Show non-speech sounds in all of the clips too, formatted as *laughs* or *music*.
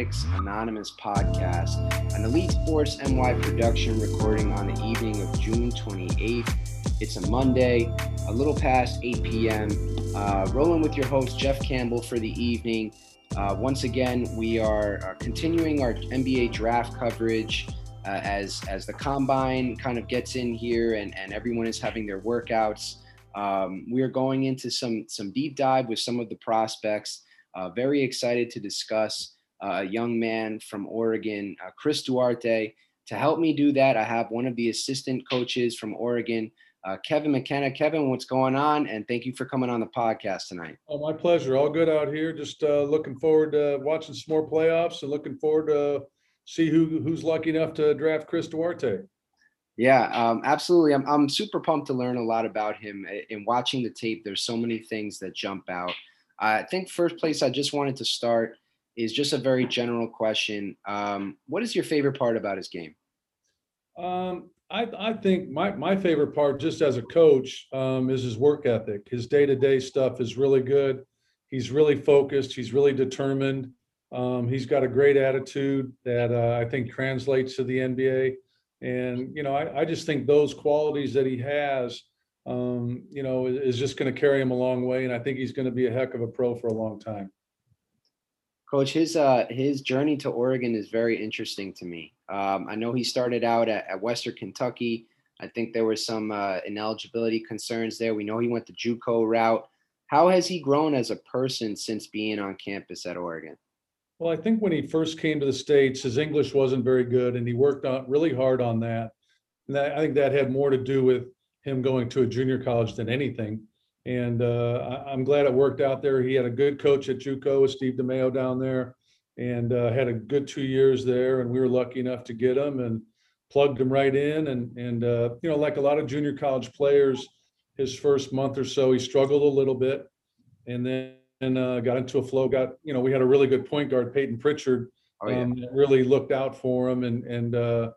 Addicts Anonymous podcast, an Elite Sports NY production recording on the evening of June 28th. It's a Monday, a little past 8 p.m. Uh, rolling with your host, Jeff Campbell, for the evening. Uh, once again, we are uh, continuing our NBA draft coverage uh, as, as the combine kind of gets in here and, and everyone is having their workouts. Um, we are going into some some deep dive with some of the prospects. Uh, very excited to discuss a young man from Oregon, uh, Chris Duarte. To help me do that, I have one of the assistant coaches from Oregon, uh, Kevin McKenna. Kevin, what's going on? And thank you for coming on the podcast tonight. Oh, my pleasure. All good out here. Just uh, looking forward to watching some more playoffs and looking forward to see who who's lucky enough to draft Chris Duarte. Yeah, um, absolutely. I'm, I'm super pumped to learn a lot about him. In watching the tape, there's so many things that jump out. I think first place I just wanted to start is just a very general question. Um, what is your favorite part about his game? Um, I, I think my, my favorite part, just as a coach, um, is his work ethic. His day to day stuff is really good. He's really focused. He's really determined. Um, he's got a great attitude that uh, I think translates to the NBA. And, you know, I, I just think those qualities that he has, um, you know, is, is just going to carry him a long way. And I think he's going to be a heck of a pro for a long time. Coach, his uh, his journey to Oregon is very interesting to me. Um, I know he started out at, at Western Kentucky. I think there were some uh, ineligibility concerns there. We know he went the JUCO route. How has he grown as a person since being on campus at Oregon? Well, I think when he first came to the States, his English wasn't very good, and he worked on really hard on that. And that, I think that had more to do with him going to a junior college than anything. And uh, I, am glad it worked out there. He had a good coach at JUCO with Steve DeMeo down there, and uh, had a good two years there. And we were lucky enough to get him and plugged him right in. And and uh, you know, like a lot of junior college players, his first month or so, he struggled a little bit, and then and uh, got into a flow. Got you know we had a really good point guard, Payton Pritchard, Oh, yeah. um, really looked out for him and and uh,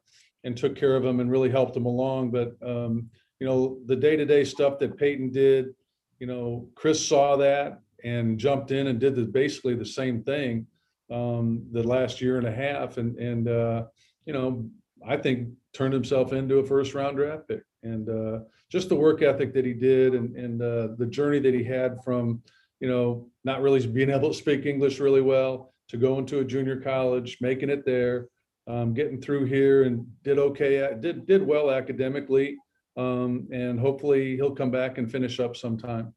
and took care of him and really helped him along. But um, you know the day to day stuff that Payton did, you know Chris saw that and jumped in and did the, basically the same thing um, the last year and a half, and and uh, you know I think turned himself into a first round draft pick. And uh, just the work ethic that he did and and uh, the journey that he had from you know, not really being able to speak English really well, to go into a junior college, making it there, um, getting through here, and did okay, did did well academically, um, and hopefully he'll come back and finish up sometime.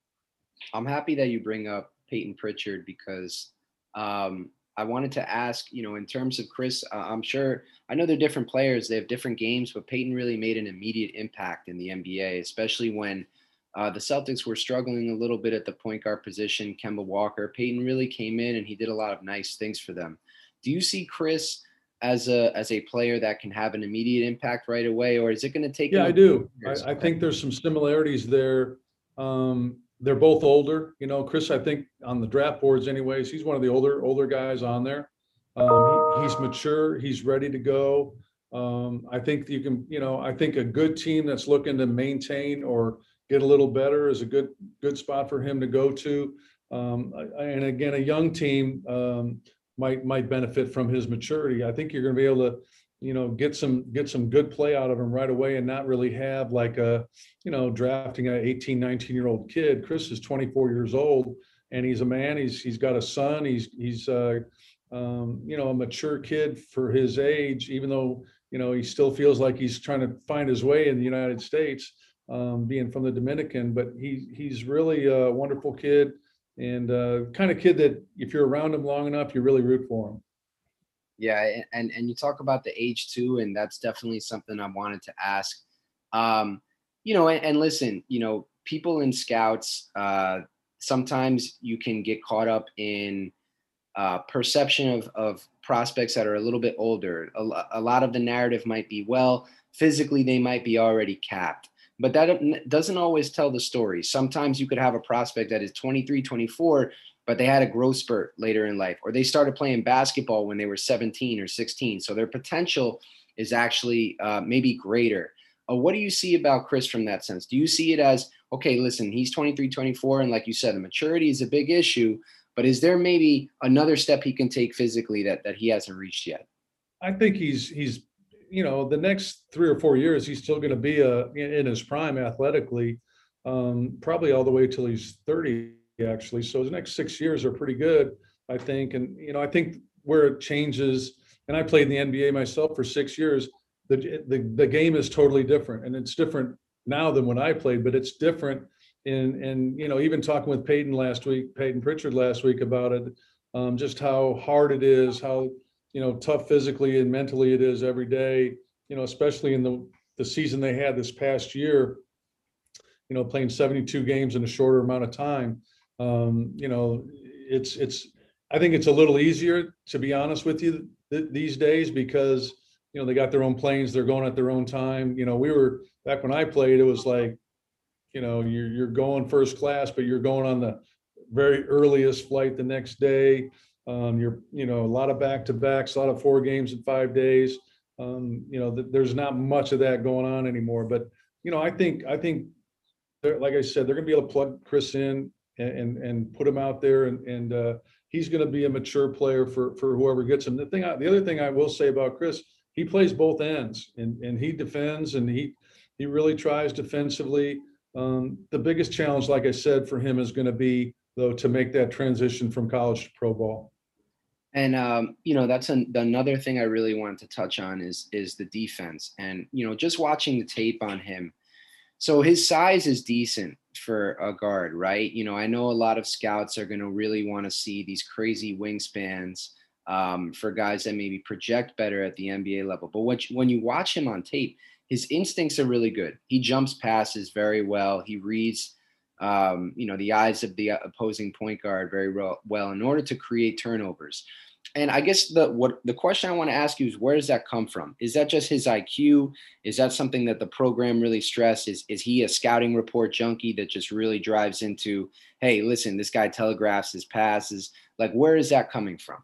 I'm happy that you bring up Payton Pritchard because um, I wanted to ask, you know, in terms of Chris, uh, I'm sure I know they're different players, they have different games, but Payton really made an immediate impact in the NBA, especially when uh, the Celtics were struggling a little bit at the point guard position. Kemba Walker, Payton really came in and he did a lot of nice things for them. Do you see Chris as a as a player that can have an immediate impact right away, or is it going to take? Yeah, I do. I, I think there's some similarities there. Um, they're both older. You know, Chris, I think on the draft boards, anyways, he's one of the older older guys on there. Um, he, he's mature. He's ready to go. Um, I think you can, you know, I think a good team that's looking to maintain or get a little better is a good good spot for him to go to. Um, and again, a young team um, might might benefit from his maturity. I think you're going to be able to you know, get some get some good play out of him right away and not really have like a, you know, drafting a 18, 19 year old kid. Chris is 24 years old and he's a man. He's he's got a son. He's he's uh, um, you know a mature kid for his age, even though you know he still feels like he's trying to find his way in the United States, um, being from the Dominican. But he he's really a wonderful kid and uh, kind of kid that if you're around him long enough, you really root for him. Yeah, and and you talk about the age too, and that's definitely something I wanted to ask. Um, you know, and, and listen, you know, people in scouts, uh, sometimes you can get caught up in uh, perception of, of prospects that are a little bit older. A, a, lot of the narrative might be, well, physically they might be already capped, but that doesn't always tell the story. Sometimes you could have a prospect that is 23, 24, but they had a growth spurt later in life, or they started playing basketball when they were 17 or 16. So their potential is actually uh, maybe greater. Uh, what do you see about Chris from that sense? Do you see it as, okay, listen, he's 23, 24, and like you said, the maturity is a big issue, but is there maybe another step he can take physically that that he hasn't reached yet? I think he's he's you know the next three or four years he's still going to be a in his prime athletically, um, probably all the way till he's 30 actually. So his next six years are pretty good, I think. And you know I think where it changes, and I played in the NBA myself for six years. The, the, the game is totally different and it's different now than when I played, but it's different and and you know even talking with Payton last week, Payton Pritchard last week about it, um, just how hard it is, how you know tough physically and mentally it is every day. You know, especially in the the season they had this past year. You know, playing 72 games in a shorter amount of time. Um, you know, it's it's. I think it's a little easier to be honest with you th- these days because you know they got their own planes, they're going at their own time. You know, we were back when I played, it was like you know, you're, you're going first class, but you're going on the very earliest flight the next day. Um, you're, you know, a lot of back to backs, a lot of four games in five days. Um, you know, th- there's not much of that going on anymore. But you know, I think I think, like I said, they're going to be able to plug Chris in and and, and put him out there, and and uh, he's going to be a mature player for for whoever gets him. The thing, I, the other thing I will say about Chris, he plays both ends, and and he defends, and he he really tries defensively. Um, the biggest challenge, like I said, for him is going to be though to make that transition from college to pro ball. And um, you know that's an, another thing I really wanted to touch on is is the defense. And you know just watching the tape on him, so his size is decent for a guard, right? You know I know a lot of scouts are going to really want to see these crazy wingspans um, for guys that maybe project better at the NBA level. But what, when you watch him on tape, his instincts are really good. He jumps passes very well. He reads, um, you know, the eyes of the opposing point guard very well in order to create turnovers. And I guess the what the question I want to ask you is where does that come from? Is that just his IQ? Is that something that the program really stresses? Is is he a scouting report junkie that just really drives into, hey, listen, this guy telegraphs his passes? Like, where is that coming from?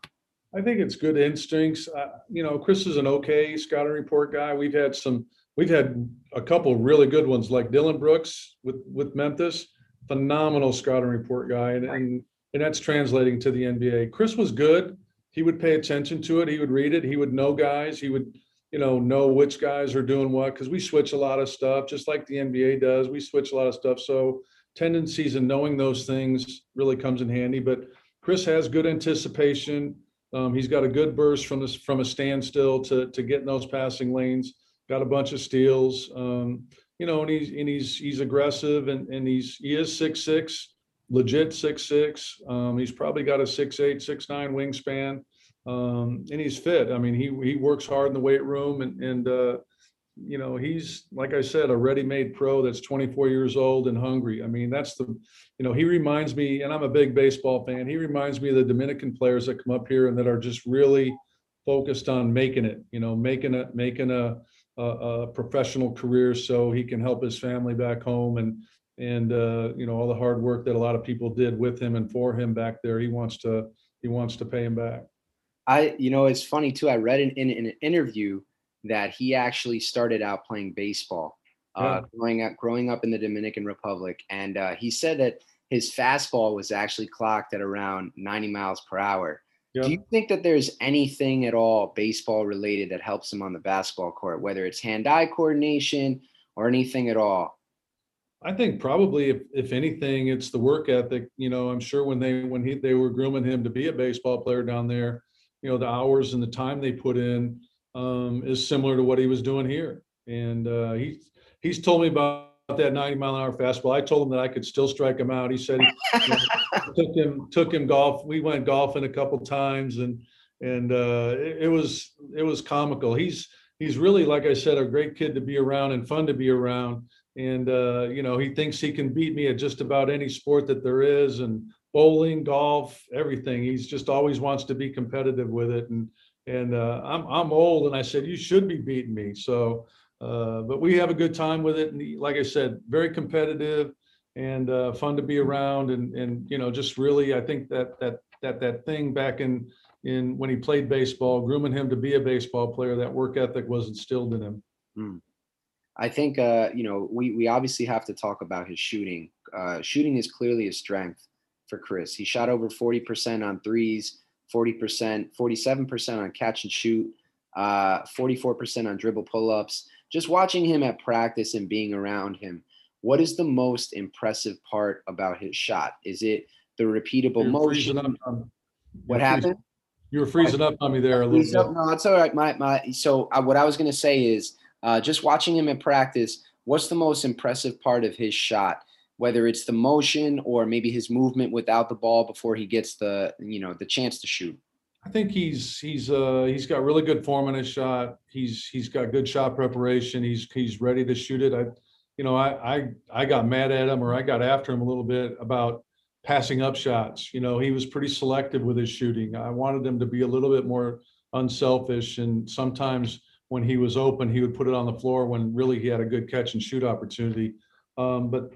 I think it's good instincts. Uh, you know, Chris is an okay scouting report guy. We've had some we've had a couple really good ones like Dillon Brooks with with Memphis, phenomenal scouting report guy, and and, and that's translating to the NBA. Chris was good. He would pay attention to it. He would read it. He would know guys. He would you know know which guys are doing what because we switch a lot of stuff just like the NBA does. We switch a lot of stuff. So tendencies and knowing those things really comes in handy. But Chris has good anticipation. Um, he's got a good burst from this from a standstill to to get in those passing lanes got a bunch of steals. Um, you know, and he's and he's he's aggressive and and he's he is six six, legit six six. Um, he's probably got a six eight, six nine wingspan, um, and he's fit. I mean, he he works hard in the weight room and and uh, you know he's like I said, a ready-made pro that's 24 years old and hungry. I mean, that's the you know he reminds me, and I'm a big baseball fan. He reminds me of the Dominican players that come up here and that are just really focused on making it. You know, making it, making a a, a professional career so he can help his family back home and and uh, you know all the hard work that a lot of people did with him and for him back there. He wants to he wants to pay him back. I you know it's funny too. I read in, in, in an interview that he actually started out playing baseball, uh, yeah. growing up growing up in the Dominican Republic, and uh, he said that his fastball was actually clocked at around 90 miles per hour. Yep. Do you think that there's anything at all baseball related that helps him on the basketball court, whether it's hand-eye coordination or anything at all? I think probably if, if anything, it's the work ethic. You know, I'm sure when they when he they were grooming him to be a baseball player down there, you know, the hours and the time they put in um, is similar to what he was doing here. And uh, he he's told me about that 90 mile an hour fastball. I told him that I could still strike him out. He said he you know, *laughs* took him took him golf. We went golfing a couple times and and uh, it, it was it was comical. He's he's really like I said a great kid to be around and fun to be around and uh, you know he thinks he can beat me at just about any sport that there is and bowling golf everything. He's just always wants to be competitive with it and and uh, I'm, I'm old and i said you should be beating me. So uh, but we have a good time with it and he, like i said very competitive and uh, fun to be around and and you know just really i think that that that that thing back in in when he played baseball grooming him to be a baseball player that work ethic was instilled in him. Mm. I think uh, you know we we obviously have to talk about his shooting. Uh, shooting is clearly a strength for Chris. He shot over forty percent on threes, forty percent, forty-seven percent on catch and shoot, uh, forty-four percent on dribble pull-ups. Just watching him at practice and being around him, what is the most impressive part about his shot? Is it the repeatable motion? up What happened? You were freezing up on me there a little bit. No, it's all right. My my. So uh, what I was gonna say is, uh, just watching him in practice. What's the most impressive part of his shot? Whether it's the motion or maybe his movement without the ball before he gets the you know the chance to shoot. I think he's he's uh he's got really good form in his shot. He's he's got good shot preparation. He's he's ready to shoot it. I you know, I I I got mad at him or I got after him a little bit about passing up shots. You know, he was pretty selective with his shooting. I wanted him to be a little bit more unselfish and sometimes when he was open, he would put it on the floor when really he had a good catch and shoot opportunity. Um, but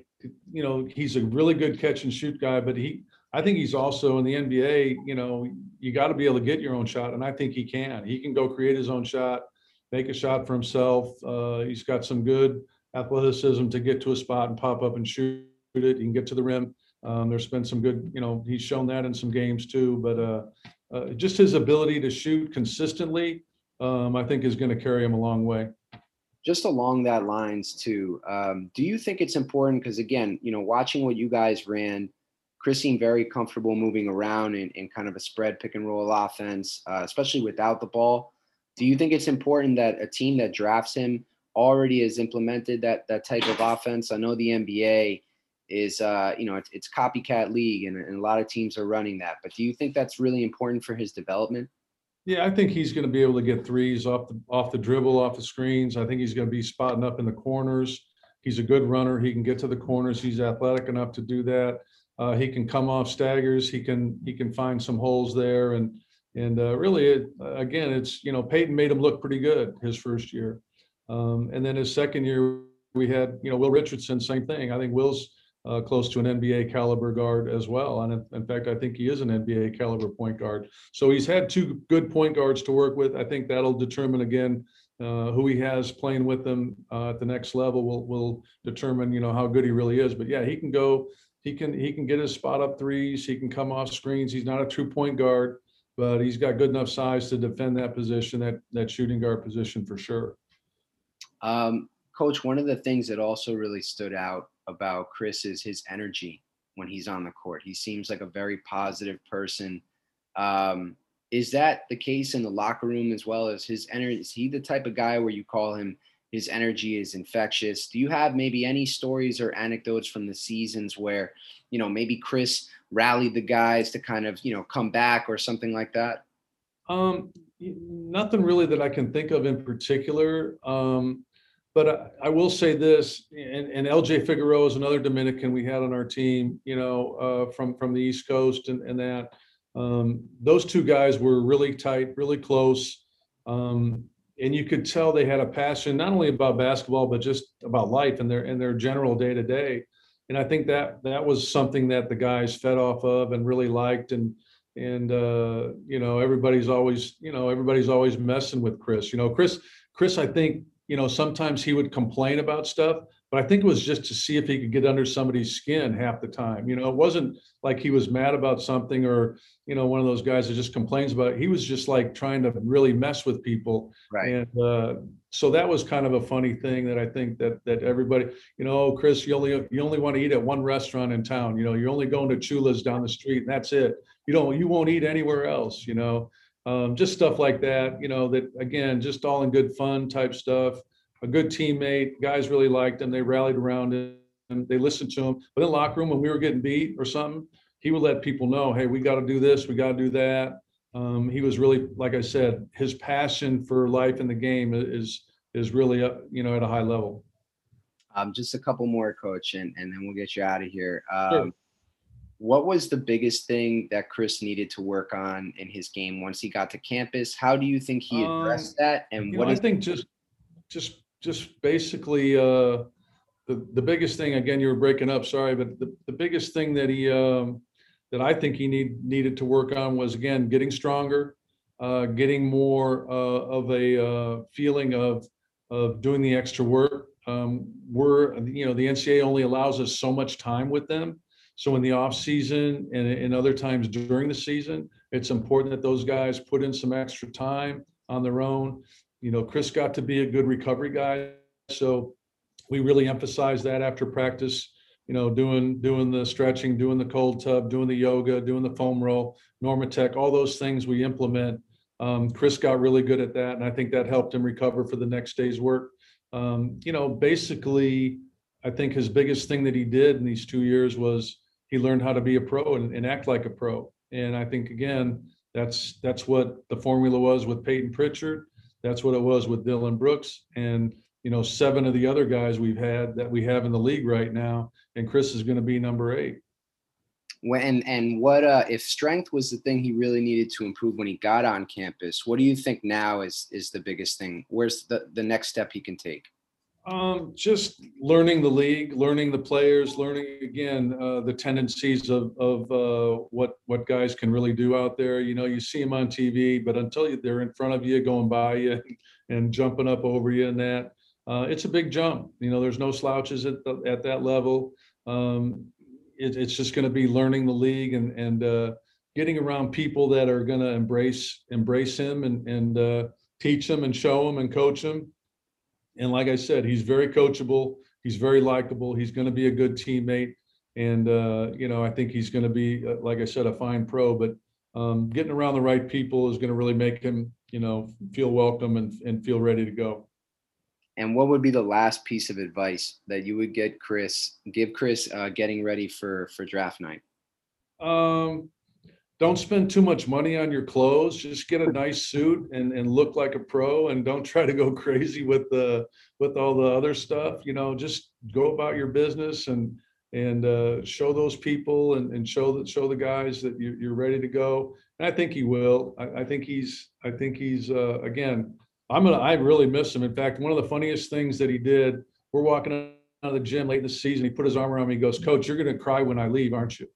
you know, he's a really good catch and shoot guy, but he I think he's also in the NBA, you know, you got to be able to get your own shot. And I think he can. He can go create his own shot, make a shot for himself. Uh, he's got some good athleticism to get to a spot and pop up and shoot it. He can get to the rim. Um, there's been some good, you know, he's shown that in some games too. But uh, uh, just his ability to shoot consistently, um, I think is going to carry him a long way. Just along that lines too. Um, do you think it's important? Because again, you know, watching what you guys ran, Chris seemed very comfortable moving around in, in kind of a spread pick and roll offense, uh, especially without the ball. Do you think it's important that a team that drafts him already has implemented that that type of offense? I know the NBA is, uh, you know, it's, it's copycat league, and, and a lot of teams are running that. But do you think that's really important for his development? Yeah, I think he's going to be able to get threes off the off the dribble, off the screens. I think he's going to be spotting up in the corners. He's a good runner. He can get to the corners. He's athletic enough to do that. Uh, he can come off staggers. He can he can find some holes there, and and uh, really, it, again, it's you know Payton made him look pretty good his first year, um, and then his second year we had you know Will Richardson, same thing. I think Will's uh, close to an NBA caliber guard as well, and in, fact, I think he is an NBA caliber point guard. So he's had two good point guards to work with. I think that'll determine again uh, who he has playing with him uh, at the next level. Will will determine you know how good he really is. But yeah, he can go he can he can get his spot up threes. He can come off screens. He's not a true point guard, but he's got good enough size to defend that position, that that shooting guard position for sure. Um, Coach, one of the things that also really stood out about Chris is his energy when he's on the court. He seems like a very positive person. Um, is that the case in the locker room as well as his energy? Is he the type of guy where you call him his energy is infectious? Do you have maybe any stories or anecdotes from the seasons where, you know, maybe Chris rallied the guys to kind of, you know, come back or something like that? Um, nothing really that I can think of in particular. Um, but I, I, will say this, and, and, LJ Figueroa is another Dominican we had on our team, you know, uh, from from the East Coast and, and that. Um, those two guys were really tight, really close. Um, and you could tell they had a passion not only about basketball but just about life and their and their general day to day and i think that that was something that the guys fed off of and really liked and and uh, you know everybody's always you know everybody's always messing with chris you know chris chris i think you know sometimes he would complain about stuff but I think it was just to see if he could get under somebody's skin half the time. You know, it wasn't like he was mad about something or, you know, one of those guys that just complains about it. He was just like trying to really mess with people. Right. And uh, so that was kind of a funny thing that I think that that everybody, you know, Chris, you only you only want to eat at one restaurant in town. You know, you're only going to Chula's down the street, and that's it. You don't you won't eat anywhere else. You know, um, just stuff like that. You know, that again, just all in good fun type stuff a good teammate. Guys really liked him. They rallied around him. They listened to him. But in the locker room, when we were getting beat or something, he would let people know, "Hey, we got to do this. We got to do that." Um, he was really, like I said, his passion for life in the game is is really, uh, you know, at a high level. Um, just a couple more, coach, and, and then we'll get you out of here. Um, Sure. What was the biggest thing that Chris needed to work on in his game once he got to campus? How do you think he Um, addressed that? And what know, I think just, just, just basically, uh, the, the biggest thing, again, you were breaking up, sorry, but the, the biggest thing that he, um, that I think he need, needed to work on was, again, getting stronger, uh, getting more, uh, of a, uh, feeling of, of doing the extra work. Um, we're, you know, the NCAA only allows us so much time with them. So in the off season and in other times during the season, it's important that those guys put in some extra time on their own. You know, Chris got to be a good recovery guy, so we really emphasize that after practice. You know, doing doing the stretching, doing the cold tub, doing the yoga, doing the foam roll, Normatec, all those things we implement. Um, Chris got really good at that, and I think that helped him recover for the next day's work. Um, you know, basically, I think his biggest thing that he did in these two years was he learned how to be a pro and, and act like a pro. And I think again, that's that's what the formula was with Payton Pritchard. That's what it was with Dillon Brooks, and you know, seven of the other guys we've had that we have in the league right now. And Chris is going to be number eight. when and what uh, if strength was the thing he really needed to improve when he got on campus? What do you think now is is the biggest thing? Where's the the next step he can take? Um, just learning the league, learning the players, learning again uh, the tendencies of of uh, what what guys can really do out there. You know, you see them on TV, but until you, they're in front of you, going by you, and jumping up over you, and that uh, it's a big jump. You know, there's no slouches at the, at that level. Um, it, it's just going to be learning the league and and uh, getting around people that are going to embrace embrace him and and uh, teach him and show him and coach him. And like I said, he's very coachable. He's very likable. He's going to be a good teammate. And, uh, you know, I think he's going to be, uh, like I said, a fine pro. But um, getting around the right people is going to really make him, you know, feel welcome and, and feel ready to go. And what would be the last piece of advice that you would get Chris give Chris uh, getting ready for for draft night? Um, don't spend too much money on your clothes. Just get a nice suit and, and look like a pro and don't try to go *laughs* crazy with the with all the other stuff. You know, just go about your business and and uh, show those people and, and show that show the guys that you, you're ready to go. And I think he will. I, I think he's I think he's uh, again. I'm gonna. I really miss him. In fact, one of the funniest things that he did. We're walking out of the gym late in the season. He put his arm around me. He goes, "Coach, you're gonna cry when I leave, aren't you?"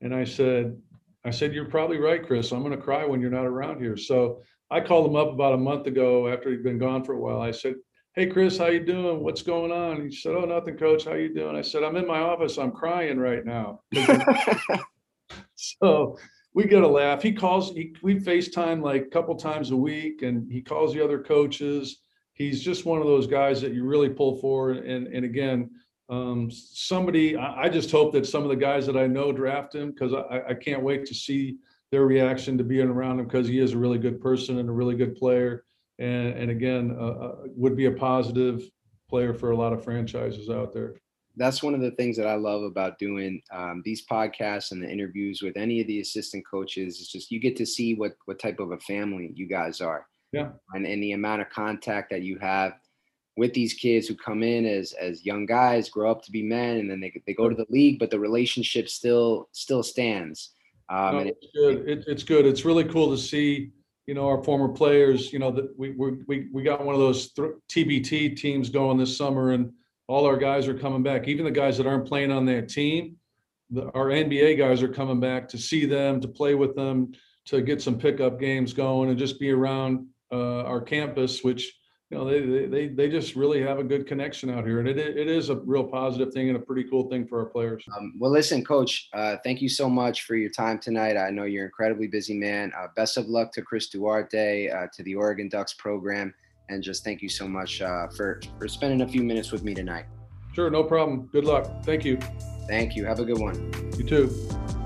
And I said, I said, you're probably right, Chris. I'm going to cry when you're not around here. So I called him up about a month ago after he'd been gone for a while. I said, Hey, Chris, how you doing? What's going on? He said, Oh, nothing, coach. How you doing? I said, I'm in my office. I'm crying right now. *laughs* so we get a laugh. He calls, he, we FaceTime like a couple times a week and he calls the other coaches. He's just one of those guys that you really pull for. And, and again, um, somebody, I, I just hope that some of the guys that I know draft him because I, I can't wait to see their reaction to being around him because he is a really good person and a really good player. And, and again, uh, uh, would be a positive player for a lot of franchises out there. That's one of the things that I love about doing um, these podcasts and the interviews with any of the assistant coaches. Is just you get to see what what type of a family you guys are. Yeah. And, and the amount of contact that you have with these kids who come in as as young guys, grow up to be men, and then they they go to the league, but the relationship still still stands. Um, No, it's good. It, it's good. It's really cool to see, you know, our former players, you know, that we, we, we, got one of those thr- TBT teams going this summer and all our guys are coming back, even the guys that aren't playing on their team. The, our NBA guys are coming back to see them, to play with them, to get some pickup games going and just be around uh, our campus, which you know, they, they, they, just really have a good connection out here. And it, it is a real positive thing and a pretty cool thing for our players. Um, well, listen, coach, uh, thank you so much for your time tonight. I know you're an incredibly busy man. Uh, best of luck to Chris Duarte, uh, to the Oregon Ducks program. And just thank you so much uh, for, for spending a few minutes with me tonight. Sure, no problem. Good luck. Thank you. Thank you. Have a good one. You too.